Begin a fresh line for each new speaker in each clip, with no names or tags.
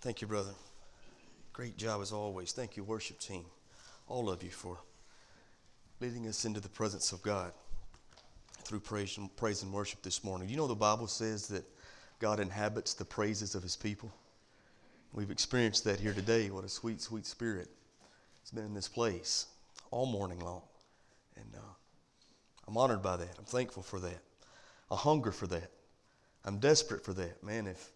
Thank you, brother. Great job as always. Thank you, worship team, all of you, for leading us into the presence of God through praise and, praise and worship this morning. You know, the Bible says that God inhabits the praises of his people. We've experienced that here today. What a sweet, sweet spirit has been in this place all morning long. And uh, I'm honored by that. I'm thankful for that. I hunger for that. I'm desperate for that. Man, if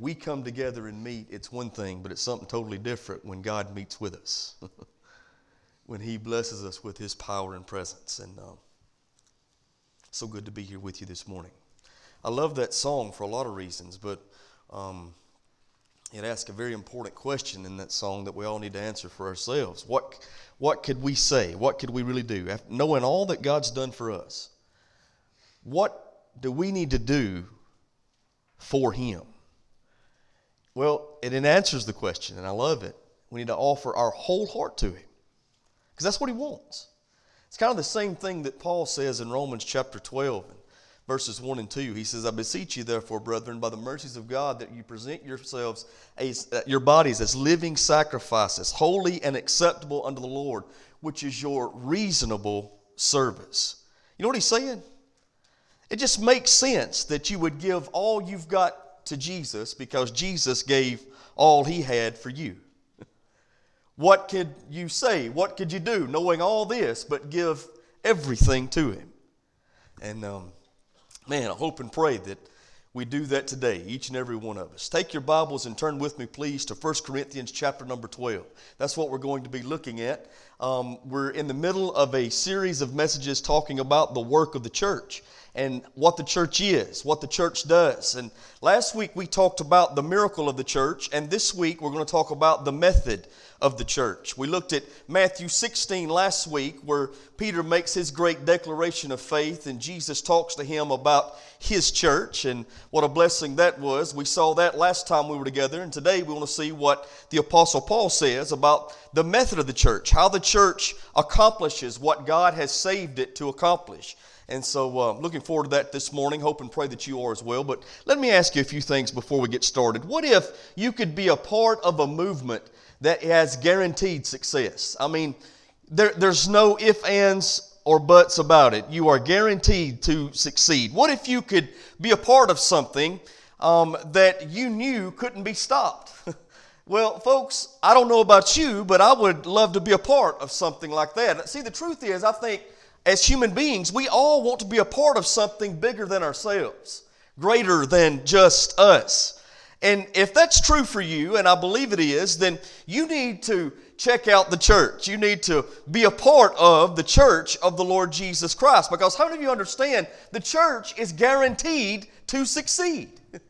we come together and meet, it's one thing, but it's something totally different when God meets with us. when He blesses us with His power and presence. And um, so good to be here with you this morning. I love that song for a lot of reasons, but um, it asks a very important question in that song that we all need to answer for ourselves. What, what could we say? What could we really do? After knowing all that God's done for us, what do we need to do for Him? Well, it answers the question, and I love it. We need to offer our whole heart to Him because that's what He wants. It's kind of the same thing that Paul says in Romans chapter 12 and verses 1 and 2. He says, I beseech you, therefore, brethren, by the mercies of God, that you present yourselves, as, uh, your bodies as living sacrifices, holy and acceptable unto the Lord, which is your reasonable service. You know what he's saying? It just makes sense that you would give all you've got to Jesus because Jesus gave all he had for you. What could you say? What could you do knowing all this but give everything to him? And um, man, I hope and pray that we do that today, each and every one of us. Take your Bibles and turn with me, please, to 1 Corinthians chapter number 12. That's what we're going to be looking at. Um, we're in the middle of a series of messages talking about the work of the church and what the church is, what the church does. And last week we talked about the miracle of the church, and this week we're going to talk about the method of the church. We looked at Matthew 16 last week, where Peter makes his great declaration of faith, and Jesus talks to him about his church, and what a blessing that was. We saw that last time we were together, and today we want to see what the Apostle Paul says about the method of the church, how the church accomplishes what God has saved it to accomplish. And so, uh, looking forward to that this morning. Hope and pray that you are as well. But let me ask you a few things before we get started. What if you could be a part of a movement that has guaranteed success? I mean, there, there's no if, ands, or buts about it. You are guaranteed to succeed. What if you could be a part of something um, that you knew couldn't be stopped? well, folks, I don't know about you, but I would love to be a part of something like that. See, the truth is, I think as human beings, we all want to be a part of something bigger than ourselves, greater than just us. And if that's true for you, and I believe it is, then you need to check out the church. You need to be a part of the church of the Lord Jesus Christ. Because how many of you understand the church is guaranteed to succeed?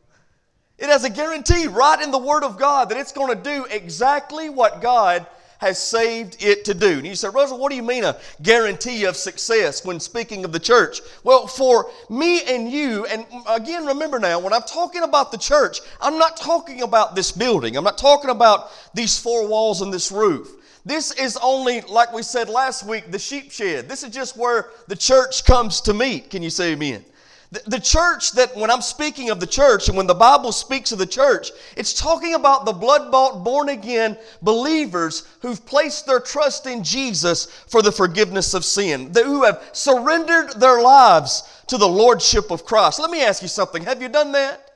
It has a guarantee right in the Word of God that it's going to do exactly what God has saved it to do. And you say, Israel, what do you mean a guarantee of success when speaking of the church? Well, for me and you, and again, remember now, when I'm talking about the church, I'm not talking about this building. I'm not talking about these four walls and this roof. This is only, like we said last week, the sheep shed. This is just where the church comes to meet. Can you say amen? The church that, when I'm speaking of the church and when the Bible speaks of the church, it's talking about the blood bought, born again believers who've placed their trust in Jesus for the forgiveness of sin, who have surrendered their lives to the Lordship of Christ. Let me ask you something. Have you done that?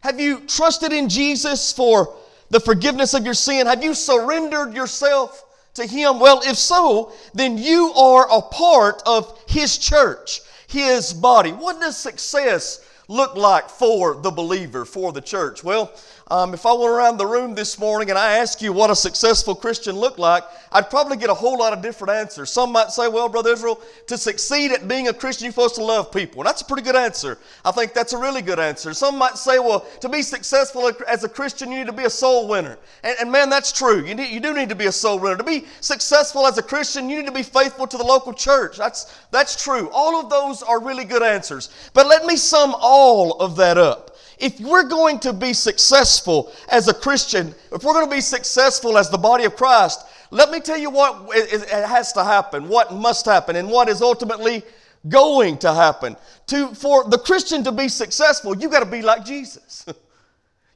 Have you trusted in Jesus for the forgiveness of your sin? Have you surrendered yourself to Him? Well, if so, then you are a part of His church his body. What does success look like for the believer, for the church? Well, um, if I went around the room this morning and I asked you what a successful Christian looked like, I'd probably get a whole lot of different answers. Some might say, well, Brother Israel, to succeed at being a Christian, you're supposed to love people. And that's a pretty good answer. I think that's a really good answer. Some might say, well, to be successful as a Christian, you need to be a soul winner. And, and man, that's true. You, need, you do need to be a soul winner. To be successful as a Christian, you need to be faithful to the local church. That's, that's true. All of those are really good answers. But let me sum all of that up. If we're going to be successful as a Christian, if we're going to be successful as the body of Christ, let me tell you what it has to happen, what must happen, and what is ultimately going to happen. To, for the Christian to be successful, you got to be like Jesus.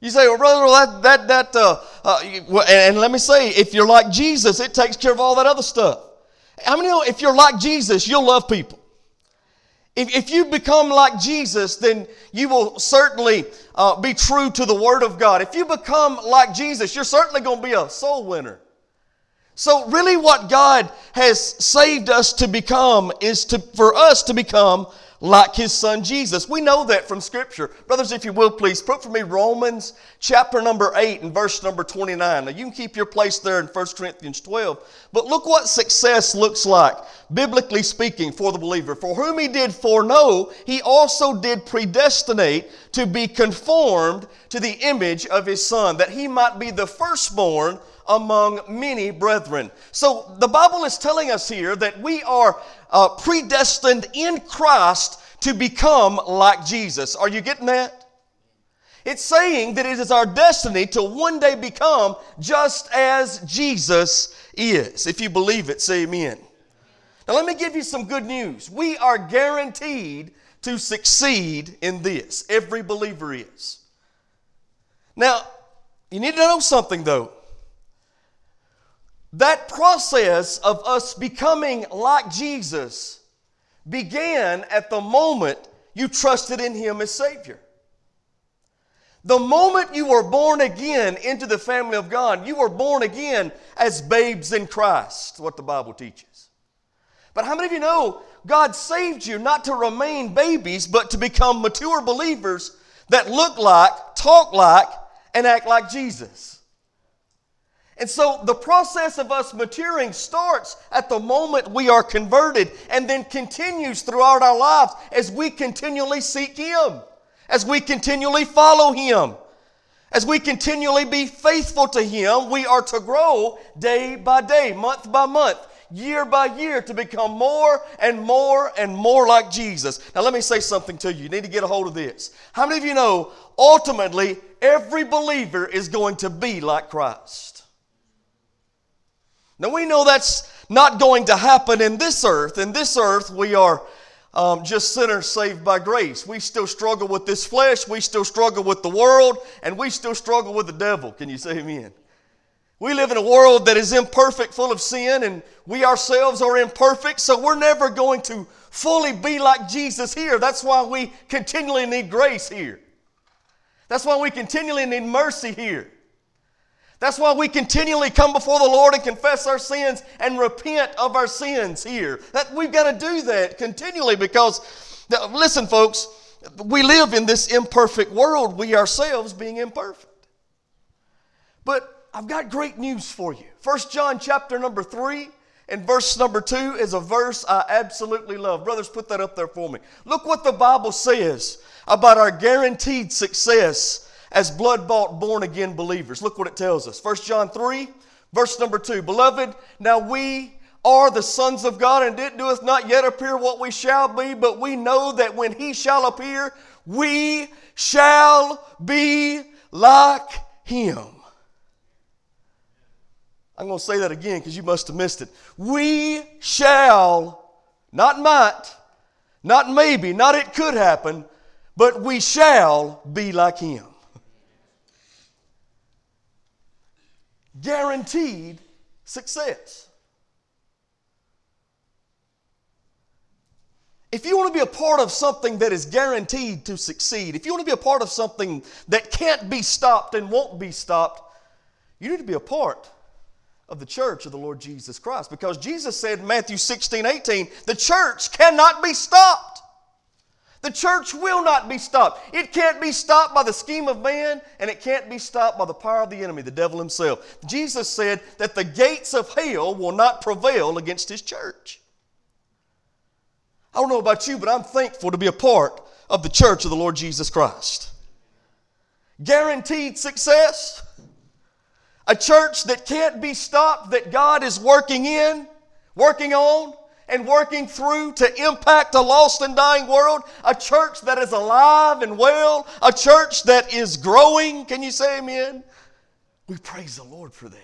You say, well, brother, that, that, that, uh, uh, and, let me say, if you're like Jesus, it takes care of all that other stuff. How many know if you're like Jesus, you'll love people? If, if you become like Jesus, then you will certainly uh, be true to the Word of God. If you become like Jesus, you're certainly going to be a soul winner. So, really, what God has saved us to become is to, for us to become like his son Jesus. We know that from Scripture. Brothers, if you will, please put for me Romans chapter number 8 and verse number 29. Now, you can keep your place there in 1 Corinthians 12. But look what success looks like, biblically speaking, for the believer. For whom he did foreknow, he also did predestinate to be conformed to the image of his son, that he might be the firstborn among many brethren. So the Bible is telling us here that we are uh, predestined in Christ to become like Jesus. Are you getting that? It's saying that it is our destiny to one day become just as Jesus is. If you believe it, say amen. Now, let me give you some good news. We are guaranteed to succeed in this. Every believer is. Now, you need to know something though. That process of us becoming like Jesus began at the moment you trusted in Him as Savior. The moment you were born again into the family of God, you were born again as babes in Christ, what the Bible teaches. But how many of you know God saved you not to remain babies, but to become mature believers that look like, talk like, and act like Jesus? And so the process of us maturing starts at the moment we are converted and then continues throughout our lives as we continually seek Him, as we continually follow Him, as we continually be faithful to Him. We are to grow day by day, month by month, year by year to become more and more and more like Jesus. Now, let me say something to you. You need to get a hold of this. How many of you know ultimately every believer is going to be like Christ? Now we know that's not going to happen in this earth. In this earth, we are um, just sinners saved by grace. We still struggle with this flesh, we still struggle with the world, and we still struggle with the devil. Can you say amen? We live in a world that is imperfect, full of sin, and we ourselves are imperfect, so we're never going to fully be like Jesus here. That's why we continually need grace here. That's why we continually need mercy here. That's why we continually come before the Lord and confess our sins and repent of our sins here. That we've got to do that continually because listen folks, we live in this imperfect world, we ourselves being imperfect. But I've got great news for you. First John chapter number 3 and verse number 2 is a verse I absolutely love. Brothers, put that up there for me. Look what the Bible says about our guaranteed success as blood bought, born again believers. Look what it tells us. 1 John 3, verse number 2. Beloved, now we are the sons of God, and it doeth not yet appear what we shall be, but we know that when he shall appear, we shall be like him. I'm going to say that again because you must have missed it. We shall, not might, not maybe, not it could happen, but we shall be like him. Guaranteed success. If you want to be a part of something that is guaranteed to succeed, if you want to be a part of something that can't be stopped and won't be stopped, you need to be a part of the church of the Lord Jesus Christ. Because Jesus said in Matthew 16, 18, the church cannot be stopped. The church will not be stopped. It can't be stopped by the scheme of man, and it can't be stopped by the power of the enemy, the devil himself. Jesus said that the gates of hell will not prevail against his church. I don't know about you, but I'm thankful to be a part of the church of the Lord Jesus Christ. Guaranteed success. A church that can't be stopped, that God is working in, working on, and working through to impact a lost and dying world, a church that is alive and well, a church that is growing. Can you say amen? We praise the Lord for that.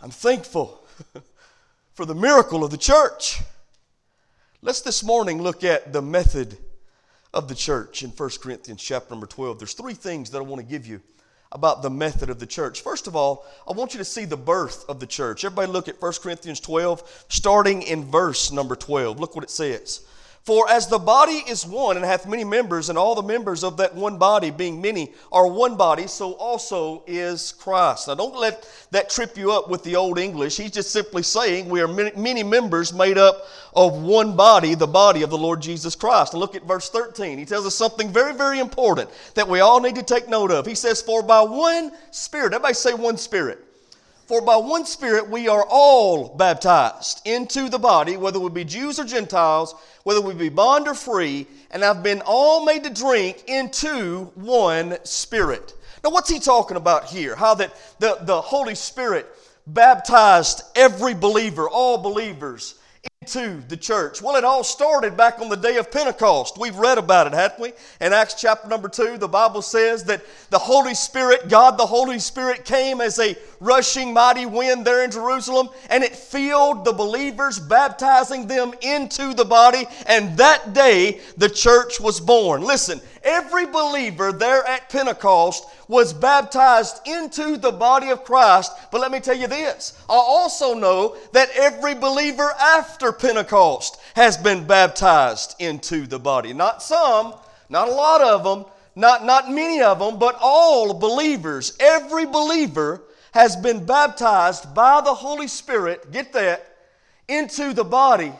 I'm thankful for the miracle of the church. Let's this morning look at the method of the church in 1 Corinthians chapter number 12, there's three things that I want to give you about the method of the church. First of all, I want you to see the birth of the church. Everybody look at 1 Corinthians 12, starting in verse number 12. Look what it says. For as the body is one and hath many members, and all the members of that one body, being many, are one body, so also is Christ. Now, don't let that trip you up with the old English. He's just simply saying we are many, members made up of one body, the body of the Lord Jesus Christ. And look at verse 13. He tells us something very, very important that we all need to take note of. He says, For by one Spirit, everybody say one Spirit. For by one Spirit we are all baptized into the body, whether we be Jews or Gentiles, whether we be bond or free, and have been all made to drink into one Spirit. Now, what's he talking about here? How that the, the Holy Spirit baptized every believer, all believers, into the church? Well, it all started back on the day of Pentecost. We've read about it, haven't we? In Acts chapter number 2, the Bible says that the Holy Spirit, God the Holy Spirit, came as a rushing mighty wind there in Jerusalem, and it filled the believers, baptizing them into the body, and that day the church was born. Listen, every believer there at Pentecost was baptized into the body of Christ. But let me tell you this I also know that every believer after Pentecost has been baptized into the body. Not some, not a lot of them, not, not many of them, but all believers. Every believer has been baptized by the Holy Spirit, get that, into the body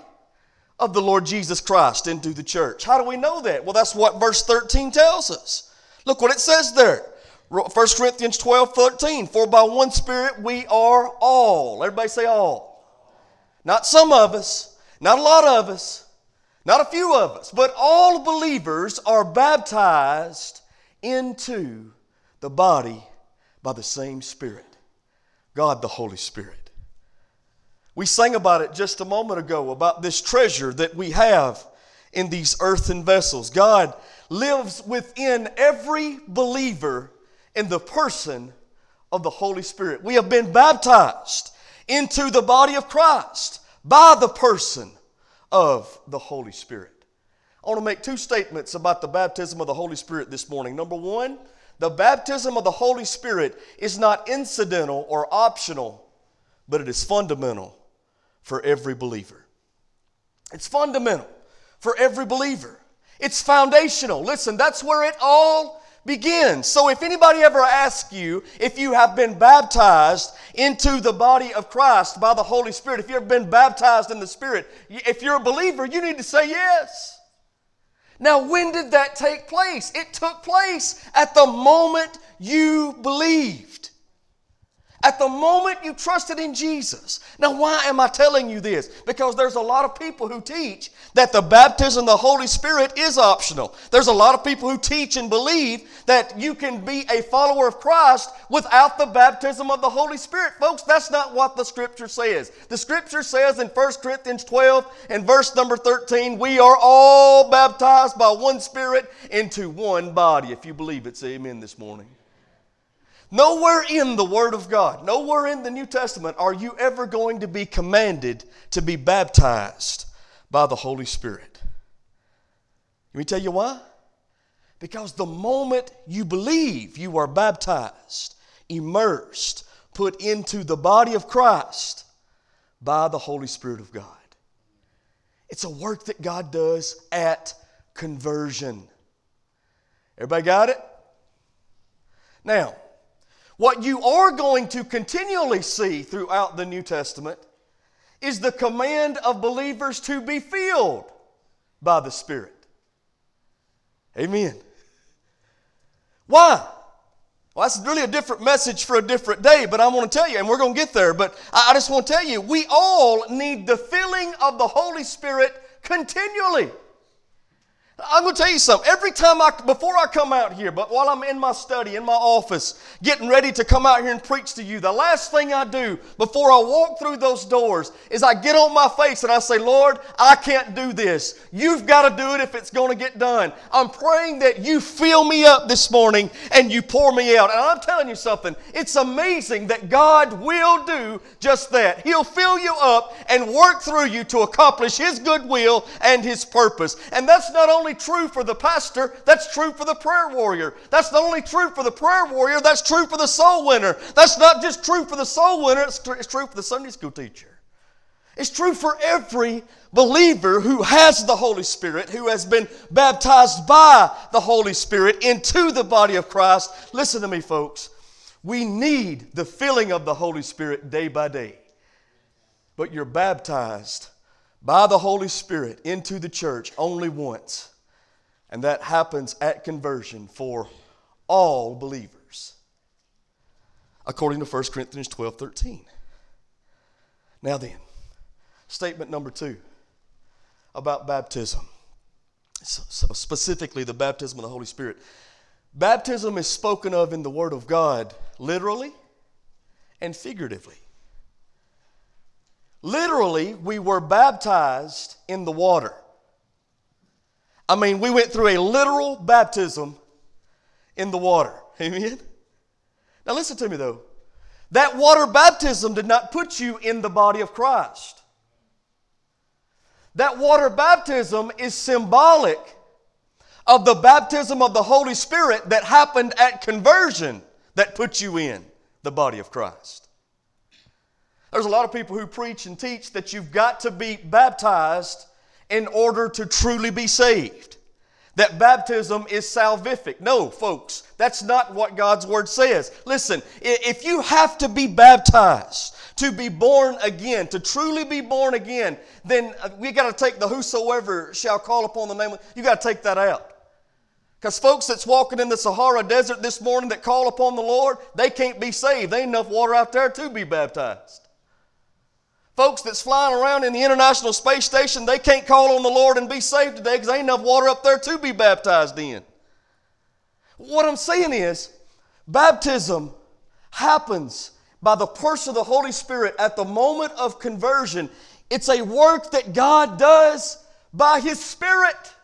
of the Lord Jesus Christ, into the church. How do we know that? Well, that's what verse 13 tells us. Look what it says there. 1 Corinthians 12, 13. For by one Spirit we are all. Everybody say all. Not some of us, not a lot of us, not a few of us, but all believers are baptized into the body by the same Spirit. God the Holy Spirit. We sang about it just a moment ago about this treasure that we have in these earthen vessels. God lives within every believer in the person of the Holy Spirit. We have been baptized into the body of Christ by the person of the Holy Spirit. I want to make two statements about the baptism of the Holy Spirit this morning. Number one, the baptism of the Holy Spirit is not incidental or optional, but it is fundamental for every believer. It's fundamental for every believer. It's foundational. Listen, that's where it all begins. So if anybody ever asks you if you have been baptized into the body of Christ by the Holy Spirit, if you've been baptized in the Spirit, if you're a believer, you need to say yes. Now, when did that take place? It took place at the moment you believed. At the moment you trusted in Jesus. Now, why am I telling you this? Because there's a lot of people who teach that the baptism of the Holy Spirit is optional. There's a lot of people who teach and believe that you can be a follower of Christ without the baptism of the Holy Spirit. Folks, that's not what the Scripture says. The Scripture says in 1 Corinthians 12 and verse number 13, we are all baptized by one Spirit into one body. If you believe it, say amen this morning. Nowhere in the Word of God, nowhere in the New Testament are you ever going to be commanded to be baptized by the Holy Spirit. Let me tell you why. Because the moment you believe, you are baptized, immersed, put into the body of Christ by the Holy Spirit of God. It's a work that God does at conversion. Everybody got it? Now, what you are going to continually see throughout the New Testament is the command of believers to be filled by the Spirit. Amen. Why? Well, that's really a different message for a different day, but I want to tell you, and we're going to get there, but I just want to tell you, we all need the filling of the Holy Spirit continually. I'm going to tell you something. Every time I, before I come out here, but while I'm in my study, in my office, getting ready to come out here and preach to you, the last thing I do before I walk through those doors is I get on my face and I say, Lord, I can't do this. You've got to do it if it's going to get done. I'm praying that you fill me up this morning and you pour me out. And I'm telling you something. It's amazing that God will do just that. He'll fill you up and work through you to accomplish His good will and His purpose. And that's not only only true for the pastor, that's true for the prayer warrior. That's not only true for the prayer warrior, that's true for the soul winner. That's not just true for the soul winner, it's, tr- it's true for the Sunday school teacher. It's true for every believer who has the Holy Spirit, who has been baptized by the Holy Spirit into the body of Christ. Listen to me, folks. We need the filling of the Holy Spirit day by day. But you're baptized by the Holy Spirit into the church only once. And that happens at conversion for all believers, according to 1 Corinthians 12 13. Now then, statement number two about baptism, so specifically the baptism of the Holy Spirit. Baptism is spoken of in the Word of God literally and figuratively. Literally, we were baptized in the water. I mean, we went through a literal baptism in the water. Amen? Now, listen to me though. That water baptism did not put you in the body of Christ. That water baptism is symbolic of the baptism of the Holy Spirit that happened at conversion that put you in the body of Christ. There's a lot of people who preach and teach that you've got to be baptized in order to truly be saved. That baptism is salvific. No, folks, that's not what God's Word says. Listen, if you have to be baptized to be born again, to truly be born again, then uh, we got to take the whosoever shall call upon the name of, you got to take that out. Because folks that's walking in the Sahara Desert this morning that call upon the Lord, they can't be saved. They ain't enough water out there to be baptized. Folks that's flying around in the International Space Station, they can't call on the Lord and be saved today because there ain't enough water up there to be baptized in. What I'm saying is, baptism happens by the person of the Holy Spirit at the moment of conversion. It's a work that God does by His Spirit.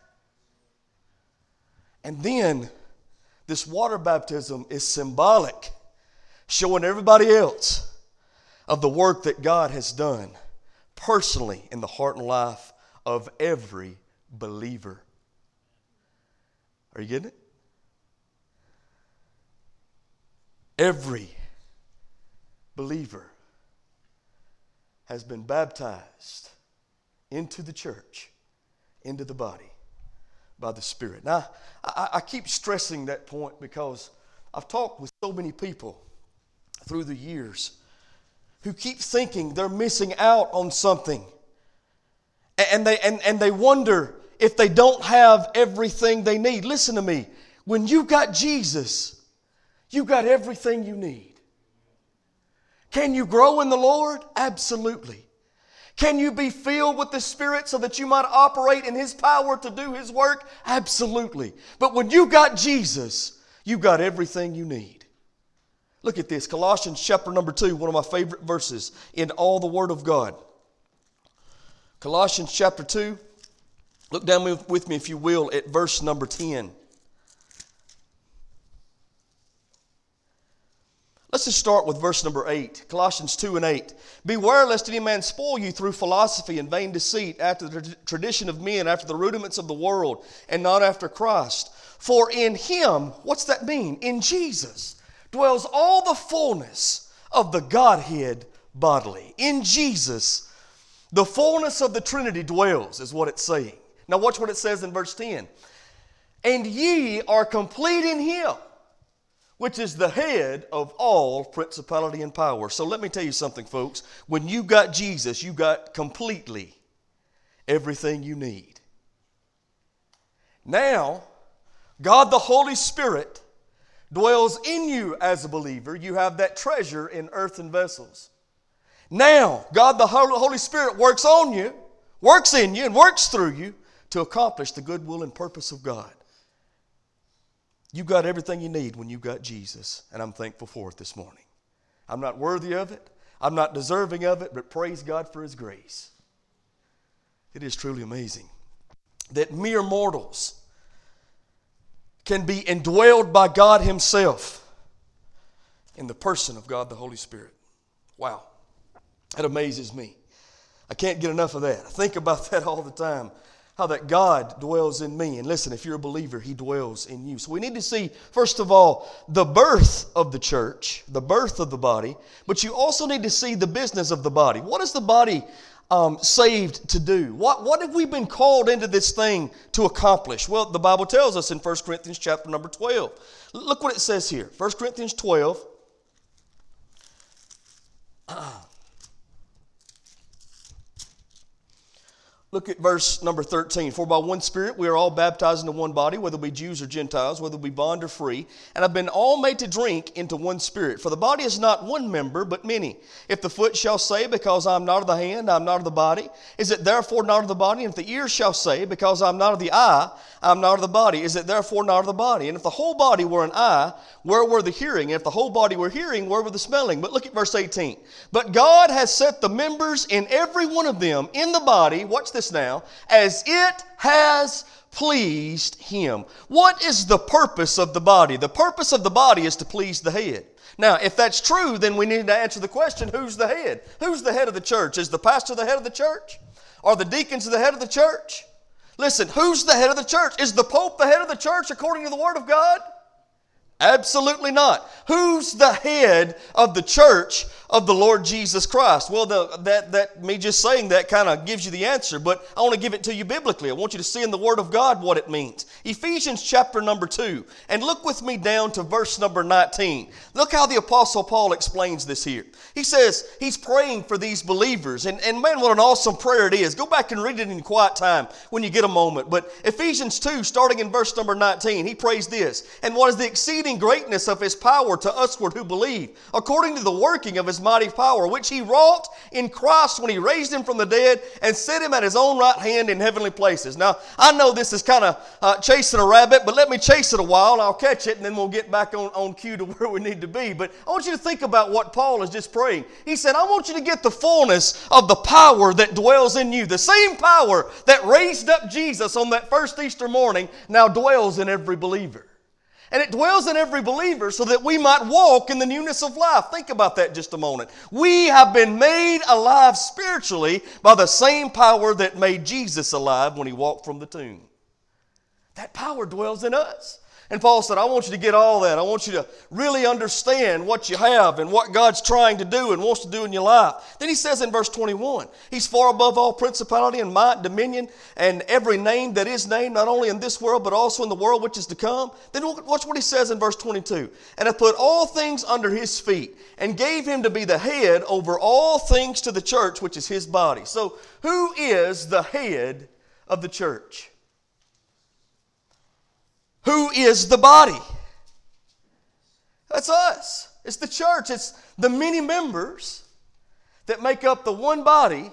And then this water baptism is symbolic, showing everybody else of the work that God has done personally in the heart and life of every believer. Are you getting it? Every believer has been baptized into the church, into the body by the Spirit. Now, I, I, keep stressing that point because I've talked with so many people through the years who keep thinking they're missing out on something. And they, and, and they wonder if they don't have everything they need. Listen to me. When you got Jesus, you got everything you need. Can you grow in the Lord? Absolutely. Can you be filled with the Spirit so that you might operate in His power to do His work? Absolutely. But when you got Jesus, you got everything you need. Look at this Colossians chapter number 2, one of my favorite verses in all the Word of God. Colossians chapter 2, look down with me, if you will, at verse number 10. Let's just start with verse number 8. Colossians 2 and 8. Beware lest any man spoil you through philosophy and vain deceit, after the tradition of men, after the rudiments of the world, and not after Christ. For in him, what's that mean? In Jesus dwells all the fullness of the Godhead bodily. In Jesus, the fullness of the Trinity dwells, is what it's saying. Now, watch what it says in verse 10. And ye are complete in Him, which is the head of all principality and power. So let me tell you something, folks. When you got Jesus, you got completely everything you need. Now, God the Holy Spirit dwells in you as a believer, you have that treasure in earthen vessels. Now, God the Holy Spirit works on you, works in you, and works through you to accomplish the good will and purpose of God. You've got everything you need when you've got Jesus, and I'm thankful for it this morning. I'm not worthy of it, I'm not deserving of it, but praise God for His grace. It is truly amazing that mere mortals can be indwelled by God Himself in the person of God the Holy Spirit. Wow, that amazes me. I can't get enough of that. I think about that all the time. how that God dwells in me. And listen, if you're a believer, He dwells in you. So we need to see, first of all, the birth of the church, the birth of the body, but you also need to see the business of the body. What is the body um, saved to do? What, what have we been called into this thing to accomplish? Well, the Bible tells us in 1 Corinthians chapter number 12. Look what it says here 1 Corinthians 12. Look at verse number 13. For by one Spirit we are all baptized into one body, whether we Jews or Gentiles, whether we bond or free, and have been all made to drink into one Spirit. For the body is not one member, but many. If the foot shall say, Because I am not of the hand, I am not of the body, is it therefore not of the body? And if the ear shall say, Because I am not of the eye, I am not of the body, is it therefore not of the body? And if the whole body were an eye, where were the hearing? And if the whole body were hearing, where were the smelling? But look at verse 18. But God has set the members in every one of them in the body, watch this now, as it has pleased him. What is the purpose of the body? The purpose of the body is to please the head. Now, if that's true, then we need to answer the question who's the head? Who's the head of the church? Is the pastor the head of the church? Are the deacons the head of the church? Listen, who's the head of the church? Is the Pope the head of the church according to the Word of God? Absolutely not. Who's the head of the church of the Lord Jesus Christ? Well, the, that, that me just saying that kind of gives you the answer, but I want to give it to you biblically. I want you to see in the Word of God what it means. Ephesians chapter number 2. And look with me down to verse number 19. Look how the Apostle Paul explains this here. He says he's praying for these believers. And, and man, what an awesome prayer it is. Go back and read it in quiet time when you get a moment. But Ephesians 2, starting in verse number 19, he prays this. And what is the exceeding greatness of his power to usward who believe, according to the working of his mighty power, which he wrought in Christ when he raised him from the dead and set him at his own right hand in heavenly places. Now, I know this is kind of uh, chasing a rabbit, but let me chase it a while and I'll catch it and then we'll get back on, on cue to where we need to be. But I want you to think about what Paul is just praying. He said, I want you to get the fullness of the power that dwells in you. The same power that raised up Jesus on that first Easter morning now dwells in every believer. And it dwells in every believer so that we might walk in the newness of life. Think about that just a moment. We have been made alive spiritually by the same power that made Jesus alive when he walked from the tomb. That power dwells in us. And Paul said, I want you to get all that. I want you to really understand what you have and what God's trying to do and wants to do in your life. Then he says in verse 21, He's far above all principality and might, dominion, and every name that is named, not only in this world, but also in the world which is to come. Then watch what he says in verse 22 And hath put all things under his feet, and gave him to be the head over all things to the church, which is his body. So, who is the head of the church? Who is the body? That's us. It's the church. It's the many members that make up the one body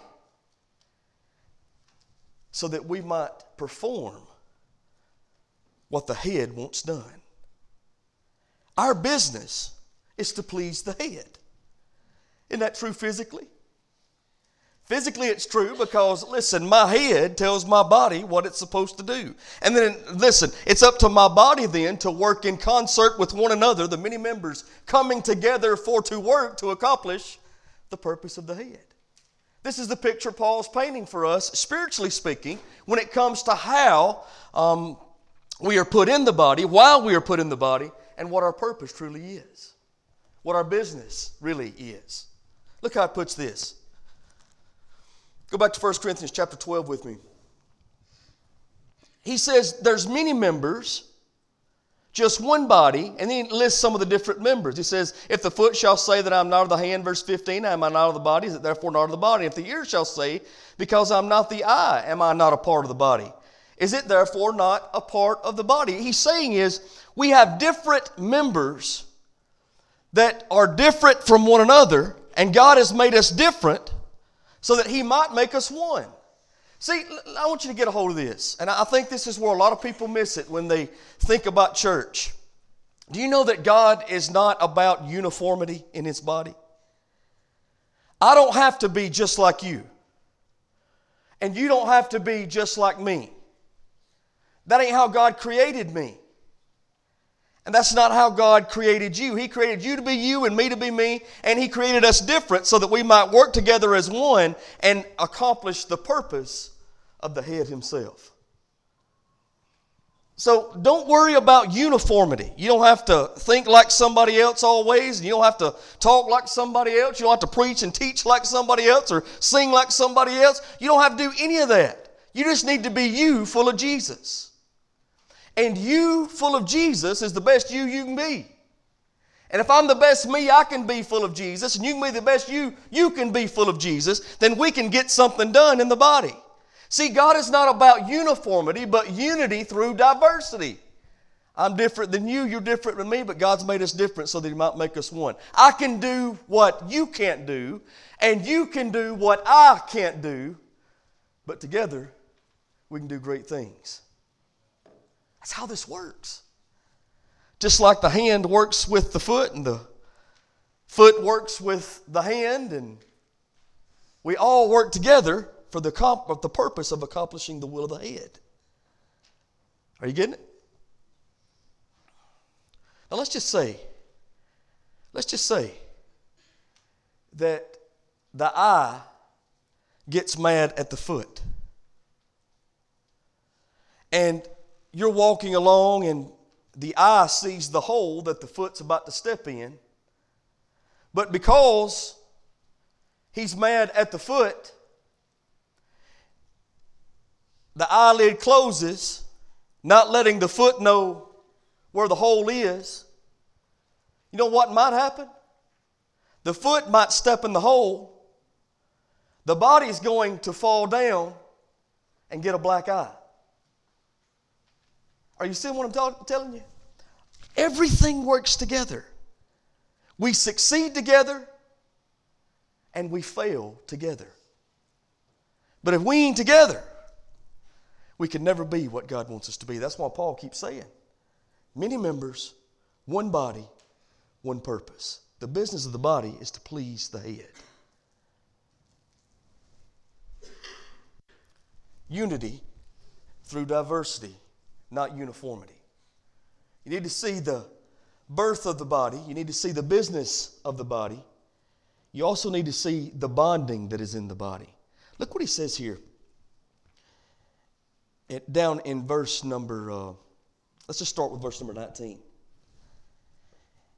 so that we might perform what the head wants done. Our business is to please the head. Isn't that true physically? Physically, it's true because, listen, my head tells my body what it's supposed to do. And then, listen, it's up to my body then to work in concert with one another, the many members coming together for to work to accomplish the purpose of the head. This is the picture Paul's painting for us, spiritually speaking, when it comes to how um, we are put in the body, while we are put in the body, and what our purpose truly is, what our business really is. Look how it puts this. Go back to 1 Corinthians chapter 12 with me. He says there's many members, just one body, and then he lists some of the different members. He says, If the foot shall say that I'm not of the hand, verse 15, am I not of the body? Is it therefore not of the body? If the ear shall say, Because I'm not the eye, am I not a part of the body? Is it therefore not a part of the body? He's saying is, we have different members that are different from one another, and God has made us different so that He might make us one. See, I want you to get a hold of this. And I think this is where a lot of people miss it when they think about church. Do you know that God is not about uniformity in His body? I don't have to be just like you. And you don't have to be just like me. That ain't how God created me. And that's not how God created you. He created you to be you and me to be me, and He created us different so that we might work together as one and accomplish the purpose of the head Himself. So don't worry about uniformity. You don't have to think like somebody else always, and you don't have to talk like somebody else. You don't have to preach and teach like somebody else or sing like somebody else. You don't have to do any of that. You just need to be you full of Jesus. And you full of Jesus is the best you you can be. And if I'm the best me I can be full of Jesus, and you can be the best you you can be full of Jesus, then we can get something done in the body. See, God is not about uniformity, but unity through diversity. I'm different than you, you're different than me, but God's made us different so that He might make us one. I can do what you can't do, and you can do what I can't do, but together we can do great things. That's how this works. Just like the hand works with the foot, and the foot works with the hand, and we all work together for the, comp- the purpose of accomplishing the will of the head. Are you getting it? Now let's just say, let's just say that the eye gets mad at the foot. And you're walking along and the eye sees the hole that the foot's about to step in. But because he's mad at the foot, the eyelid closes, not letting the foot know where the hole is. You know what might happen? The foot might step in the hole, the body's going to fall down and get a black eye. Are you seeing what I'm telling you? Everything works together. We succeed together and we fail together. But if we ain't together, we can never be what God wants us to be. That's why Paul keeps saying many members, one body, one purpose. The business of the body is to please the head. Unity through diversity, not uniformity. You need to see the birth of the body, you need to see the business of the body. You also need to see the bonding that is in the body. Look what he says here it, down in verse number, uh, let's just start with verse number 19.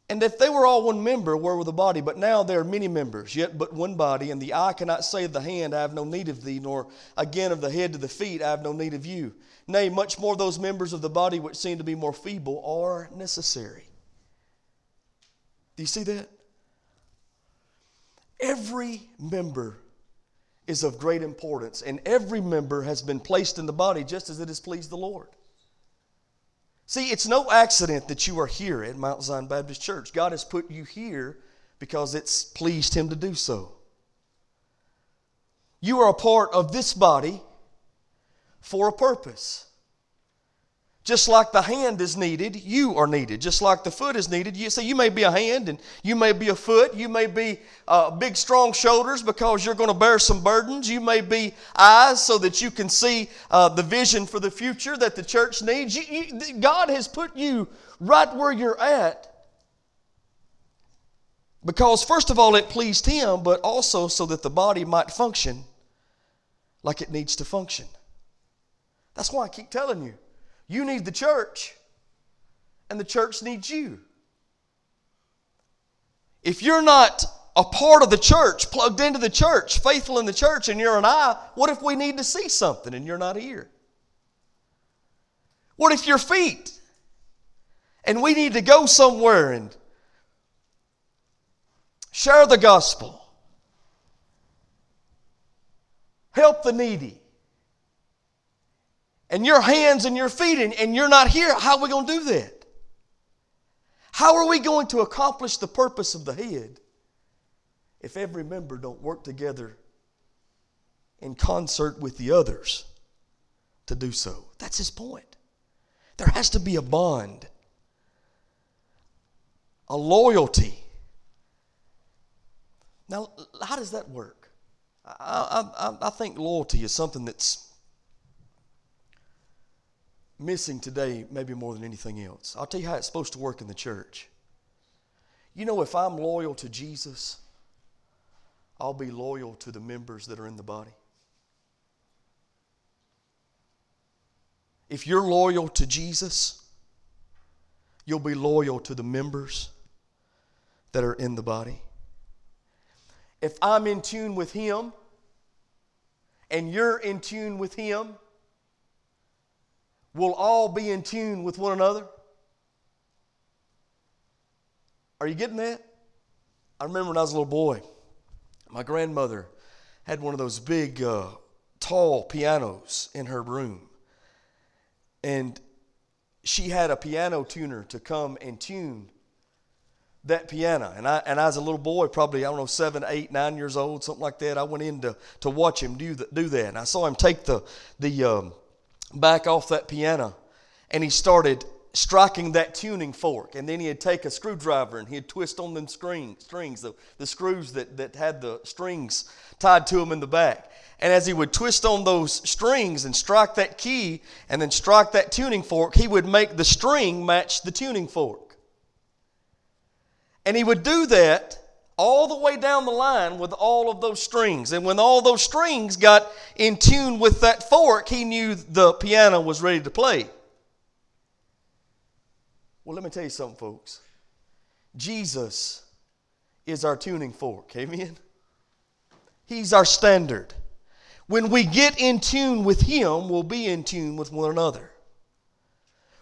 And if they were all one member, where were the body? But now there are many members, yet but one body. And the eye cannot say of the hand, I have no need of thee, nor again of the head to the feet, I have no need of you. Nay, much more those members of the body which seem to be more feeble are necessary. Do you see that? Every member is of great importance, and every member has been placed in the body just as it has pleased the Lord. See, it's no accident that you are here at Mount Zion Baptist Church. God has put you here because it's pleased Him to do so. You are a part of this body for a purpose. Just like the hand is needed, you are needed. Just like the foot is needed. You see, you may be a hand and you may be a foot. You may be uh, big, strong shoulders because you're going to bear some burdens. You may be eyes so that you can see uh, the vision for the future that the church needs. You, you, God has put you right where you're at because, first of all, it pleased Him, but also so that the body might function like it needs to function. That's why I keep telling you you need the church, and the church needs you. If you're not a part of the church, plugged into the church, faithful in the church, and you're an eye, what if we need to see something and you're not here? What if your feet and we need to go somewhere and share the gospel, help the needy? And your hands and your feet, and, and you're not here, how are we going to do that? How are we going to accomplish the purpose of the head if every member don't work together in concert with the others to do so? That's his point. There has to be a bond, a loyalty. Now, how does that work? I, I, I think loyalty is something that's missing today, maybe more than anything else. I'll tell you how it's supposed to work in the church. You know, if I'm loyal to Jesus, I'll be loyal to the members that are in the body. If you're loyal to Jesus, you'll be loyal to the members that are in the body. If I'm in tune with Him and you're in tune with Him, we'll all be in tune with one another. Are you getting that? I remember when I was a little boy, my grandmother had one of those big, uh, tall pianos in her room. And she had a piano tuner to come and tune that piano. And I, and I was a little boy, probably, I don't know, seven, eight, nine years old, something like that. I went in to, to watch him do, the, do that. And I saw him take the, the um, back off that piano and he started striking that tuning fork. And then he'd take a screwdriver and he'd twist on them string, strings, the, the screws that, that had the strings tied to them in the back. And as he would twist on those strings and strike that key and then strike that tuning fork, he would make the string match the tuning fork. And he would do that all the way down the line with all of those strings. And when all those strings got in tune with that fork, he knew the piano was ready to play. Well, let me tell you something, folks. Jesus is our tuning fork. Amen? He's our standard. When we get in tune with Him, we'll be in tune with one another.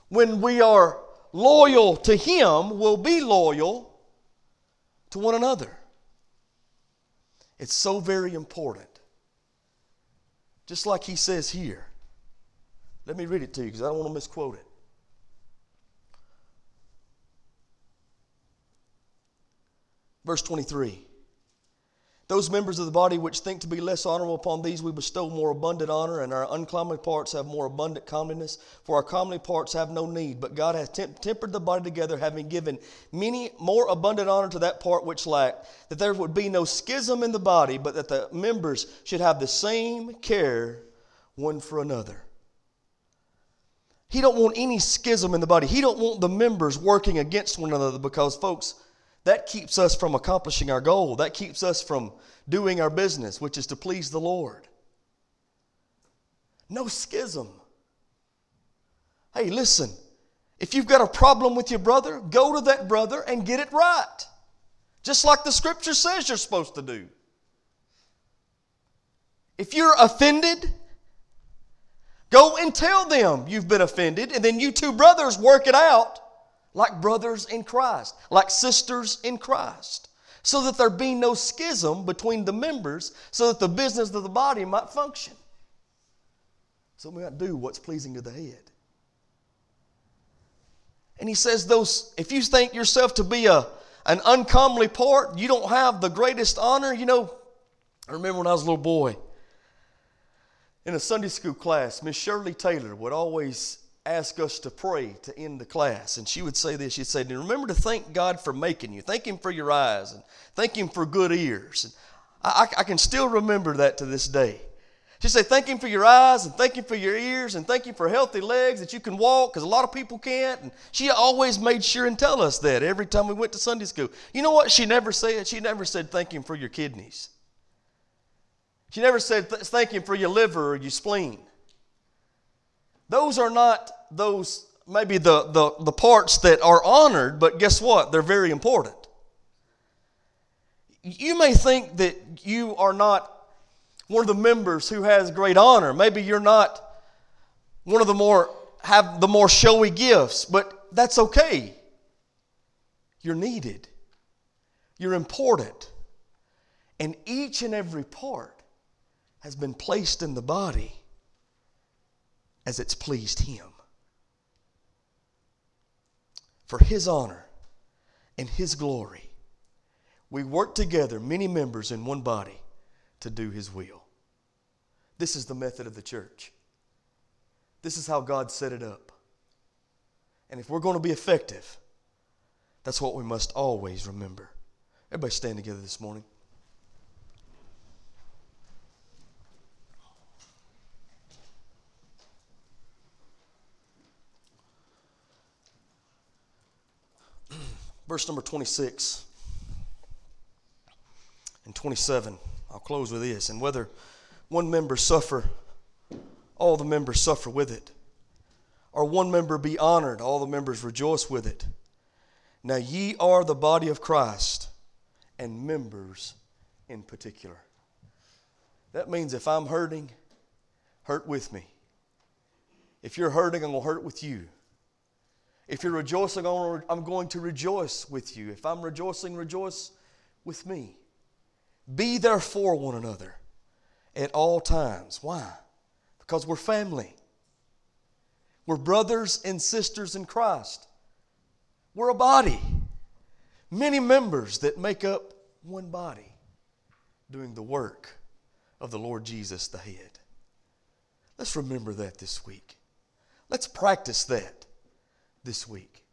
When we are loyal to Him, we'll be loyal to one another. It's so very important. Just like He says here. Let me read it to you because I don't want to misquote it. Verse 23. Those members of the body which think to be less honorable upon these we bestow more abundant honor, and our uncomely parts have more abundant comeliness. For our comely parts have no need, but God hath temp- tempered the body together, having given many more abundant honor to that part which lacked, that there would be no schism in the body, but that the members should have the same care one for another. He don't want any schism in the body. He don't want the members working against one another because, folks, that keeps us from accomplishing our goal. That keeps us from doing our business, which is to please the Lord. No schism. Hey, listen, if you've got a problem with your brother, go to that brother and get it right. Just like the scripture says you're supposed to do. If you're offended, go and tell them you've been offended, and then you two brothers work it out like brothers in Christ, like sisters in Christ, so that there be no schism between the members, so that the business of the body might function. So we might do what's pleasing to the head. And he says, those, if you think yourself to be a, an uncomely part, you don't have the greatest honor. You know, I remember when I was a little boy in a Sunday school class, Miss Shirley Taylor would always ask us to pray to end the class. And she would say this She'd say, Remember to thank God for making you. Thank Him for your eyes and thank Him for good ears. And I, I can still remember that to this day. She'd say, Thank Him for your eyes and thank Him for your ears and thank Him for healthy legs that you can walk because a lot of people can't. And she always made sure and tell us that every time we went to Sunday school. You know what she never said? She never said, Thank Him for your kidneys. She never said, Thank Him for your liver or your spleen. Those are not those, maybe the, the, the parts that are honored, but guess what? They're very important. You may think that you are not one of the members who has great honor. Maybe you're not one of the more have the more showy gifts, but that's okay. You're needed. You're important. And each and every part has been placed in the body as it's pleased Him. For His honor and His glory, we work together, many members in one body, to do His will. This is the method of the church. This is how God set it up. And if we're going to be effective, that's what we must always remember. Everybody stand together this morning. Verse number 26 and 27. I'll close with this. And whether one member suffer, all the members suffer with it. or one member be honored, all the members rejoice with it. Now ye are the body of Christ and members in particular. That means if I'm hurting, hurt with me. If you're hurting, I'm going to hurt with you. If you're rejoicing, I'm going to rejoice with you. If I'm rejoicing, rejoice with me. Be there for one another at all times. Why? Because we're family. We're brothers and sisters in Christ. We're a body. Many members that make up one body doing the work of the Lord Jesus, the head. Let's remember that this week. Let's practice that this week.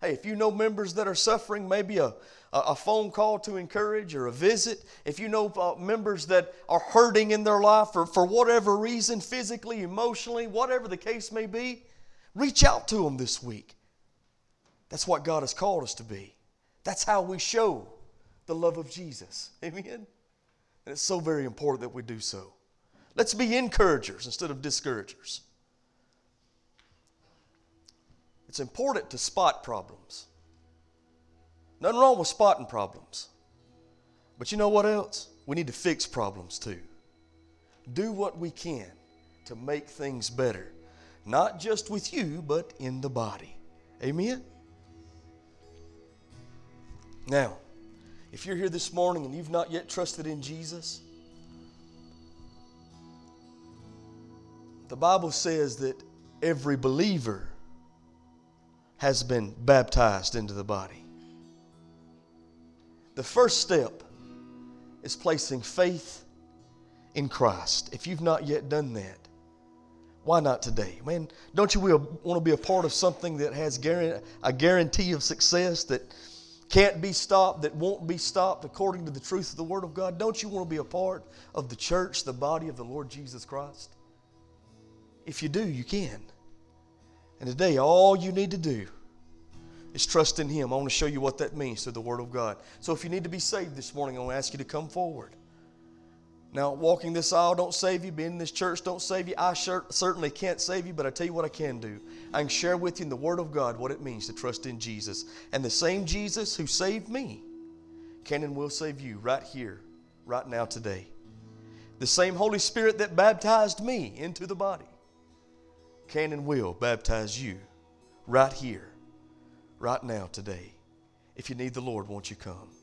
Hey, if you know members that are suffering, maybe a, a phone call to encourage or a visit. If you know uh, members that are hurting in their life for, for whatever reason, physically, emotionally, whatever the case may be, reach out to them this week. That's what God has called us to be. That's how we show the love of Jesus. Amen? And it's so very important that we do so. Let's be encouragers instead of discouragers. It's important to spot problems. Nothing wrong with spotting problems. But you know what else? We need to fix problems too. Do what we can to make things better, not just with you, but in the body. Amen? Now, if you're here this morning and you've not yet trusted in Jesus, the Bible says that every believer has been baptized into the body. The first step is placing faith in Christ. If you've not yet done that, why not today? Man, don't you want to be a part of something that has a guarantee of success that can't be stopped, that won't be stopped according to the truth of the Word of God? Don't you want to be a part of the church, the body of the Lord Jesus Christ? If you do, you can. And today, all you need to do is trust in Him. I want to show you what that means through the Word of God. So if you need to be saved this morning, I want to ask you to come forward. Now, walking this aisle don't save you. Being in this church don't save you. I sure, certainly can't save you, but I tell you what I can do. I can share with you in the Word of God what it means to trust in Jesus. And the same Jesus who saved me can and will save you right here, right now, today. The same Holy Spirit that baptized me into the body can and will baptize you right here, right now, today. If you need the Lord, won't you come?